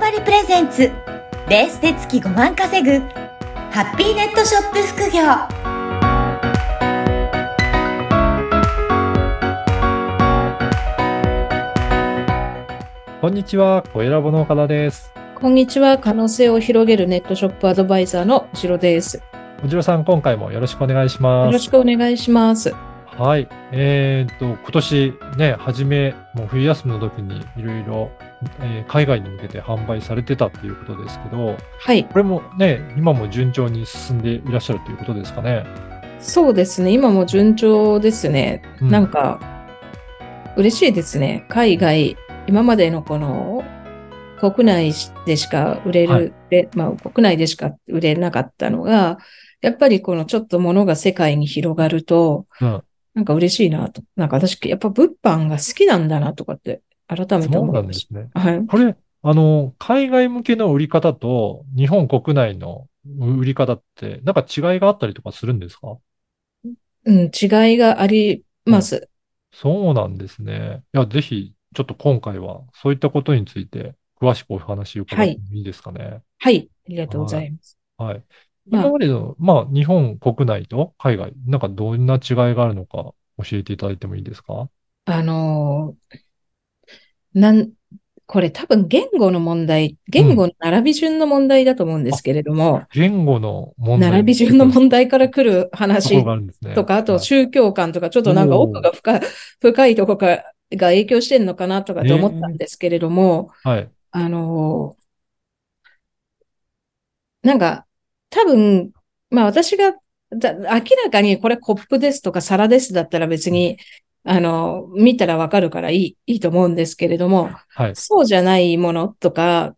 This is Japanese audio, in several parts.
張りプレゼンツレースで月5万稼ぐハッピーネットショップ副業こんにちは、小ラボの岡田です。こんにちは。可能性を広げるネットショップアドバイザーの後ろです。よおじろさん、今回もよろしくお願いします。ろしくお願いします。はい。えーっと、今年ね、初め、もう冬休みの時にいろいろ、えー海外に向けて販売されてたっていうことですけど、はい。これもね、今も順調に進んでいらっしゃるということですかね？そうですね。今も順調ですね。うんなんか、嬉しいですね。海外、今までのこの、国内でしか売れる、はいでまあ、国内でしか売れなかったのが、やっぱりこのちょっと物が世界に広がると、うん。なんか嬉しいなと。なんか私、やっぱ物販が好きなんだなとかって、改めてそう思ましないんですね。た。はい。これ、あの、海外向けの売り方と日本国内の売り方って、なんか違いがあったりとかするんですか？うん、違いがあります。そうなんですね。いや、ぜひ、ちょっと今回は、そういったことについて、詳しくお話を伺ってもいいですかね？はい。ありがとうございます。はい。まあ今までの、まあ、日本国内と海外、なんかどんな違いがあるのか、教えていただいてもいいですか？あのーなん、これ多分言語の問題、言語の並び順の問題だと思うんですけれども、言語の問題。並び順の題問題から来る話。とか、あとはい。宗教観とか、ちょっとなんか奥が深い、深いところがが影響してんのかなとかって思ったんですけれども、はい。あのーなんか、多分、まあ私が、だ明らかにこれコップですとか皿ですだったら別に、あの、見たらわかるからいい、いいと思うんですけれども、はい。そうじゃないものとか、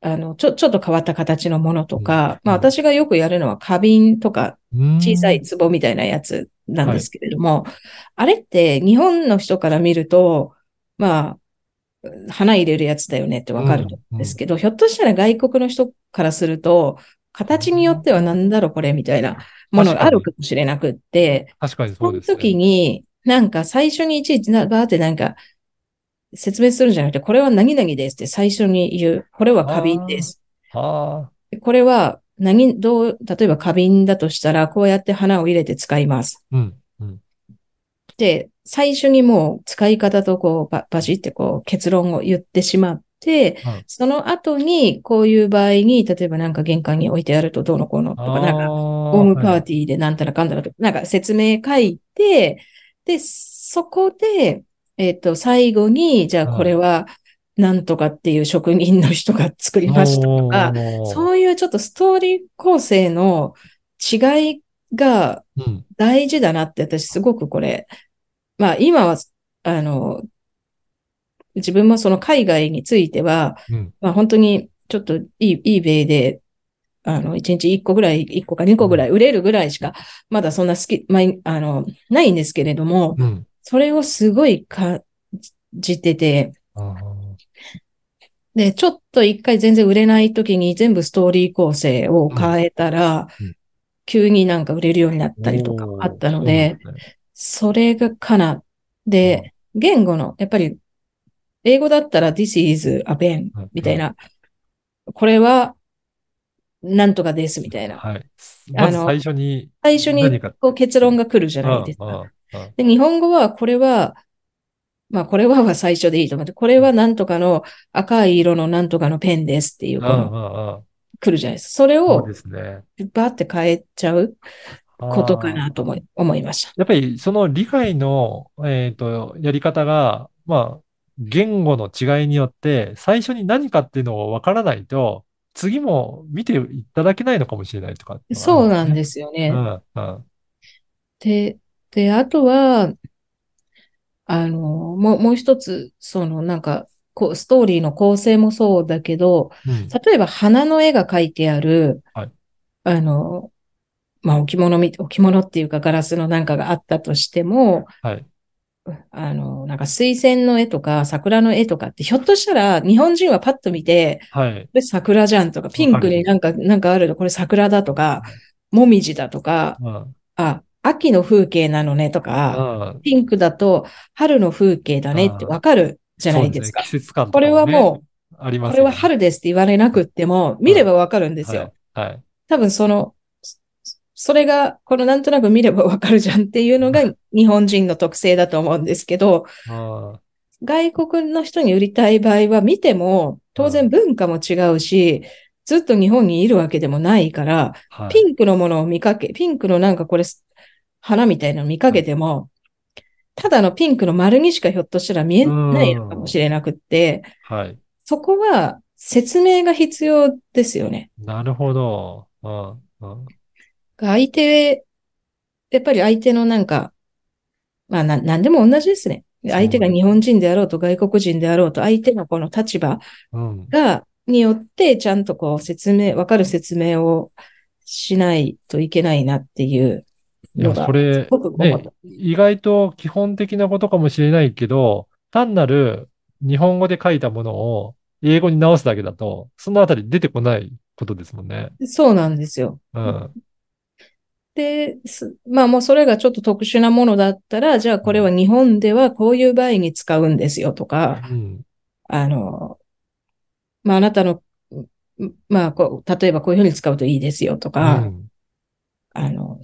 あの、ちょ、ちょっと変わった形のものとか、まあ私がよくやるのは花瓶とか小さい壺みたいなやつなんですけれども、あれって日本の人から見ると、まあ、花入れるやつだよねってわかるんですけど、ひょっとしたら外国の人からすると、形によってはなんだろうこれみたいなものがあるかもしれなくって、確かにそのそうですね。時に、なんか最初にいちいちなバーってなんか説明するんじゃなくて、これは何々ですって最初に言う。これは花瓶です。あこれは何、どう、例えば花瓶だとしたら、こうやって花を入れて使います。あ、うん、うん。で、最初にもう使い方とこうババシってこう結論を言ってしまって、はい。その後にこういう場合に、例えばなんか玄関に置いてあるとどうのこうのとか、なんかホホームパーティーでなんたらかんだらとか、なんか説明書いて、で、そこで、えっと、最後に、じゃあはいこれはなんとかっていう職人の人が作りましたとか、そういうちょっとストーリー構成の違いがうん。大事だなって私すごくこれ、まあ今は、あの、自分もその海外については、うん。まあ本当にちょっといい、eBay で、あの、1日1個ぐらい、1個か2個ぐらい売れるぐらいしか、まだそんな好き、まあ、あの、ないんですけれども、うん。それをすごい感じてて、で、ちょっと一回全然売れない時に全部ストーリー構成を変えたら、うんうん急になんか売れるようになったりとかあったので、それがかな。で、言語の、やっぱり、英語だったら this is a pen うんみたいな、これは、なんとかですみたいな。はい。あのまず最初に、最初にこう結論が来るじゃないですか。で、日本語はこれは、まあこれはは最初でいいと思って、これはなんとかの赤い色のなんとかのペンですっていう、こ来るじゃないですか。それをですね。バーって変えちゃうことかなと思い思いました。やっぱりその理解の、えっと、やり方が、まあ、言語の違いによって、最初に何かっていうのを分からないと、次も見ていただけないのかもしれないとか。そうなんすですよね。ね。うん、うん。で、で、あとは、あの、もう、もう一つ、その、なんか、こう、ストーリーの構成もそうだけど、うん。例えば花の絵が描いてある、はいあの、まあ、置物み、置物っていうかガラスのなんかがあったとしても、はい。あの、なんか水仙の絵とか桜の絵とかって、ひょっとしたら日本人はパッと見て、はい。桜じゃんとか、ピンクになんか、なんかあるの、これ桜だとか、もみじだとか、うん。あ、秋の風景なのねとか、うん。ピンクだと春の風景だねってわかるじゃないですか。そうね季節感とかこれはねもありますこれは春ですって言われなくっても、見ればわかるんですよ。はい。はい。多分その、それが、このなんとなく見ればわかるじゃんっていうのが日本人の特性だと思うんですけど、あ外国の人に売りたい場合は見ても、当然文化も違うし、ずっと日本にいるわけでもないから、あ、はい。ピンクのものを見かけ、ピンクのなんかこれ、花みたいなの見かけても、ただのピンクの丸にしかひょっとしたら見えないのかもしれなくって、はい。そこは説明が必要ですよね。なるほど。うん。うん。相手、やっぱり相手のなんか、まあな、なんでも同じですね。相手が日本人であろうと外国人であろうと、相手のこの立場うん。が、によってちゃんとこう説明、わかる説明をしないといけないなっていういや、のが、それすごく、思ね意外と基本的なことかもしれないけど、単なる日本語で書いたものを英語に直すだけだと、そのあたり出てこないことですもんね。そうなんですよ。うん。で、すまあもうそれがちょっと特殊なものだったら、じゃあこれは日本ではこういう場合に使うんですよとか、うん。あの、まああなたの、まあこう、例えばこういうふうに使うといいですよとうか、ん。あの、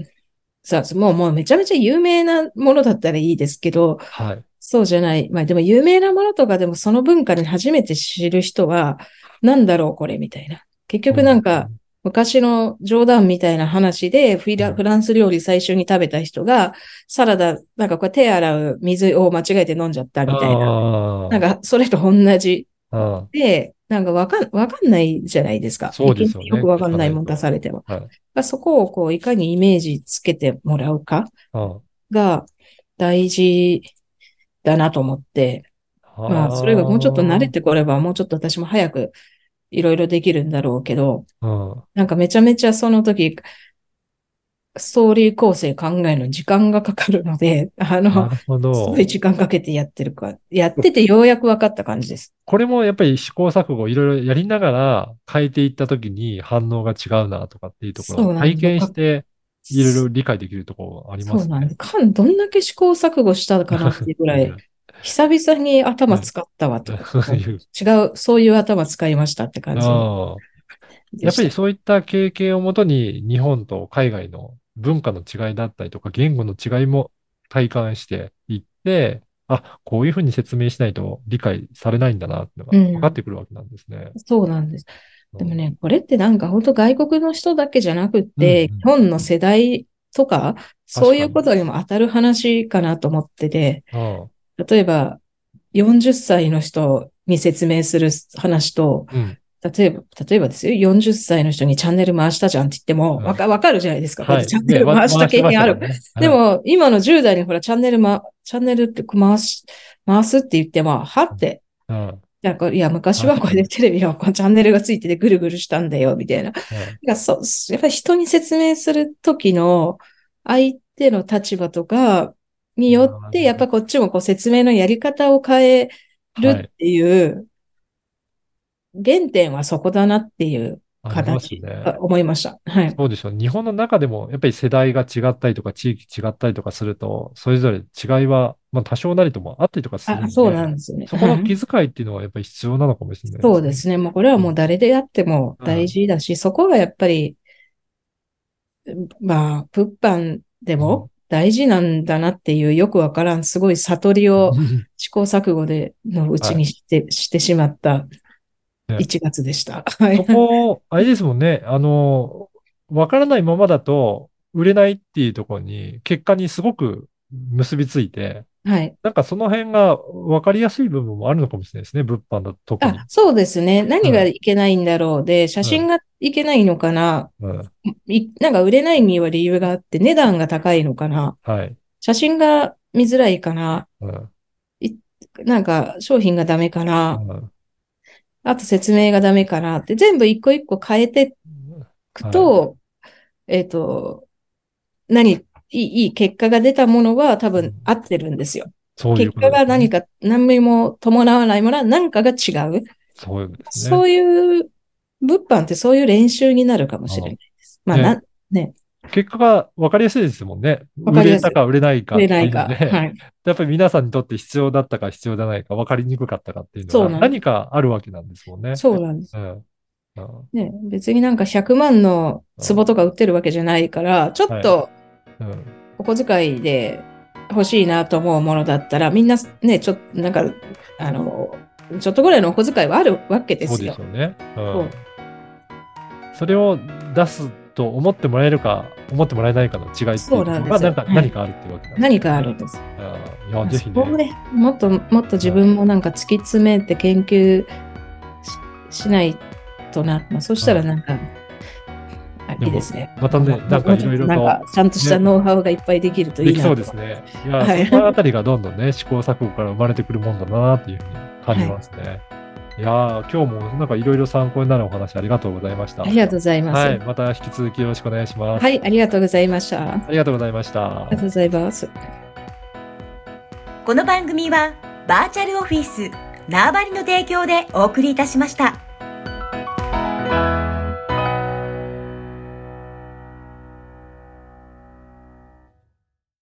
さあ、もうもうめちゃめちゃ有名なものだったらいいですけど、はい。そうじゃない。まあでも有名なものとかでもその文化に初めて知る人は、なんだろうこれみたいな。結局なんか、昔の冗談みたいな話でフィラ、ンス料理最初に食べた人が、サラダ、なんかこれ手洗う水を間違えて飲んじゃったみたいな。なんかそれと同じあで、なんかわかん、わかんないじゃないですか。そうですよねよくわかんないもん出されても。あ。はい。そこをこういかにイメージつけてもらうかあが大事だなと思って、あ。まあそれがもうちょっと慣れてこればもうちょっと私も早くいろいろできるんだろうけど、うん。なんかめちゃめちゃその時、ストーリー構成考えるのに時間がかかるので、あの、すどごい。時間かけてやってるか、やっててようやく分かった感じです。これもやっぱり試行錯誤いろいろやりながら変えていったときに反応が違うなとかっていうところを体験していろいろ理解できるところありますねそうなんです。。どんだけ試行錯誤したかなっていうぐらい、久々に頭使ったわと。違う、そういう頭使いましたって感じ。やっぱりそういった経験をもとに日本と海外の文化の違いだったりとか言語の違いも体感していって、あ、こういうふうに説明しないと理解されないんだなってのが分かってくるわけなんですね。そうなんです。でもね、これってなんか本当外国の人だけじゃなくって、うんうん日本の世代とか、そういうことにも当たる話かなと思ってて、うん。例えば40歳の人に説明する話と、うん。例えば、例えばですよ、40歳の人にチャンネル回したじゃんって言っても、うんわか、わかるじゃないですか。はい。チャンネル回した経験ある。ね回してましたでも、今の10代にほら、チャンネルま、チャンネルって回し、回すって言っても、はって、はいうん。うんなんか、いや、昔はこれでテレビはこうチャンネルがついててぐるぐるしたんだよ、みたいな。なんかそう、やっぱり人に説明するときの相手の立場とかによって、やっぱこっちもこう説明のやり方を変えるっていう、原点はそこだなっていう形、ね。思いました。はい。そうでしょう。日本の中でも、やっぱり世代が違ったりとか、地域違ったりとかすると、それぞれ違いは、まあ多少なりともあったりとかするんあ、で、そうなんですよね。そこはいの気遣いっていうのはやっぱり必要なのかもしれないそうですね。もうこれはもう誰であっても大事だし、そこはやっぱり、まあ、物販でも大事なんだなっていうよくわからん、すごい悟りをうん試行錯誤でのうちにして、してしまったね1月でした。はいそ。こ、あれですもんね。あの、わからないままだと、売れないっていうところに、結果にすごく結びついて、はい。なんかその辺がわかりやすい部分もあるのかもしれないですね。物販だと特にあ、。そうですね。何がいけないんだろうで、写真がいけないのかな。うん。いなんか売れないには理由があって、値段が高いのかな。はい。写真が見づらいかな。うん。なんか商品がダメかな。うんあと説明がダメかなって、全部一個一個変えていくと、えっと、何、いい、いい結果が出たものは多分合ってるんですよ。そういう結果が何か、何も伴わないものは何かが違う。そうですね。そういう、物販ってそういう練習になるかもしれないです。まあ、ねな、ね。結果が分かりやすいですもんね。売れたか売れないか売っていうので。れないか。はい。やっぱり皆さんにとって必要だったか必要じゃないか分かりにくかったかっていうのがそうなんです何かあるわけなんですもんね。そうなんです。うん。うんね、別になんか100万の壺とか売ってるわけじゃないから、ちょっとうん。お小遣いで欲しいなと思うものだったら、みんなね、ちょっと、なんか、あの、ちょっとぐらいのお小遣いはあるわけですよそうです。よね。う。んそれを出すと思ってもらえるか、思ってもらえないかの違いっていうそうなんですよのがなんかはい何かあるっていうわけね何かあるんです。うんいや、ぜひね。ね、もっともっと自分もなんか突き詰めて研究ししないとな。まあ、そしたらなんか、いいですね。またね、なんかいろいろとなんか、ちゃんとしたノウハウがいっぱいできるといいなと。できそうですね。いや、はいそのあたりがどんどんね、試行錯誤から生まれてくるもんだなっていうふうに感じますね。い、やー今日もなんかいろいろ参考になるお話ありがとうございました。ありがとうございます。はい、また引き続きよろしくお願いします。はい、ありがとうございました。あありがとうございましたりが。とうございます。この番組はバーチャルオフィス縄張りの提供でお送りいたしました。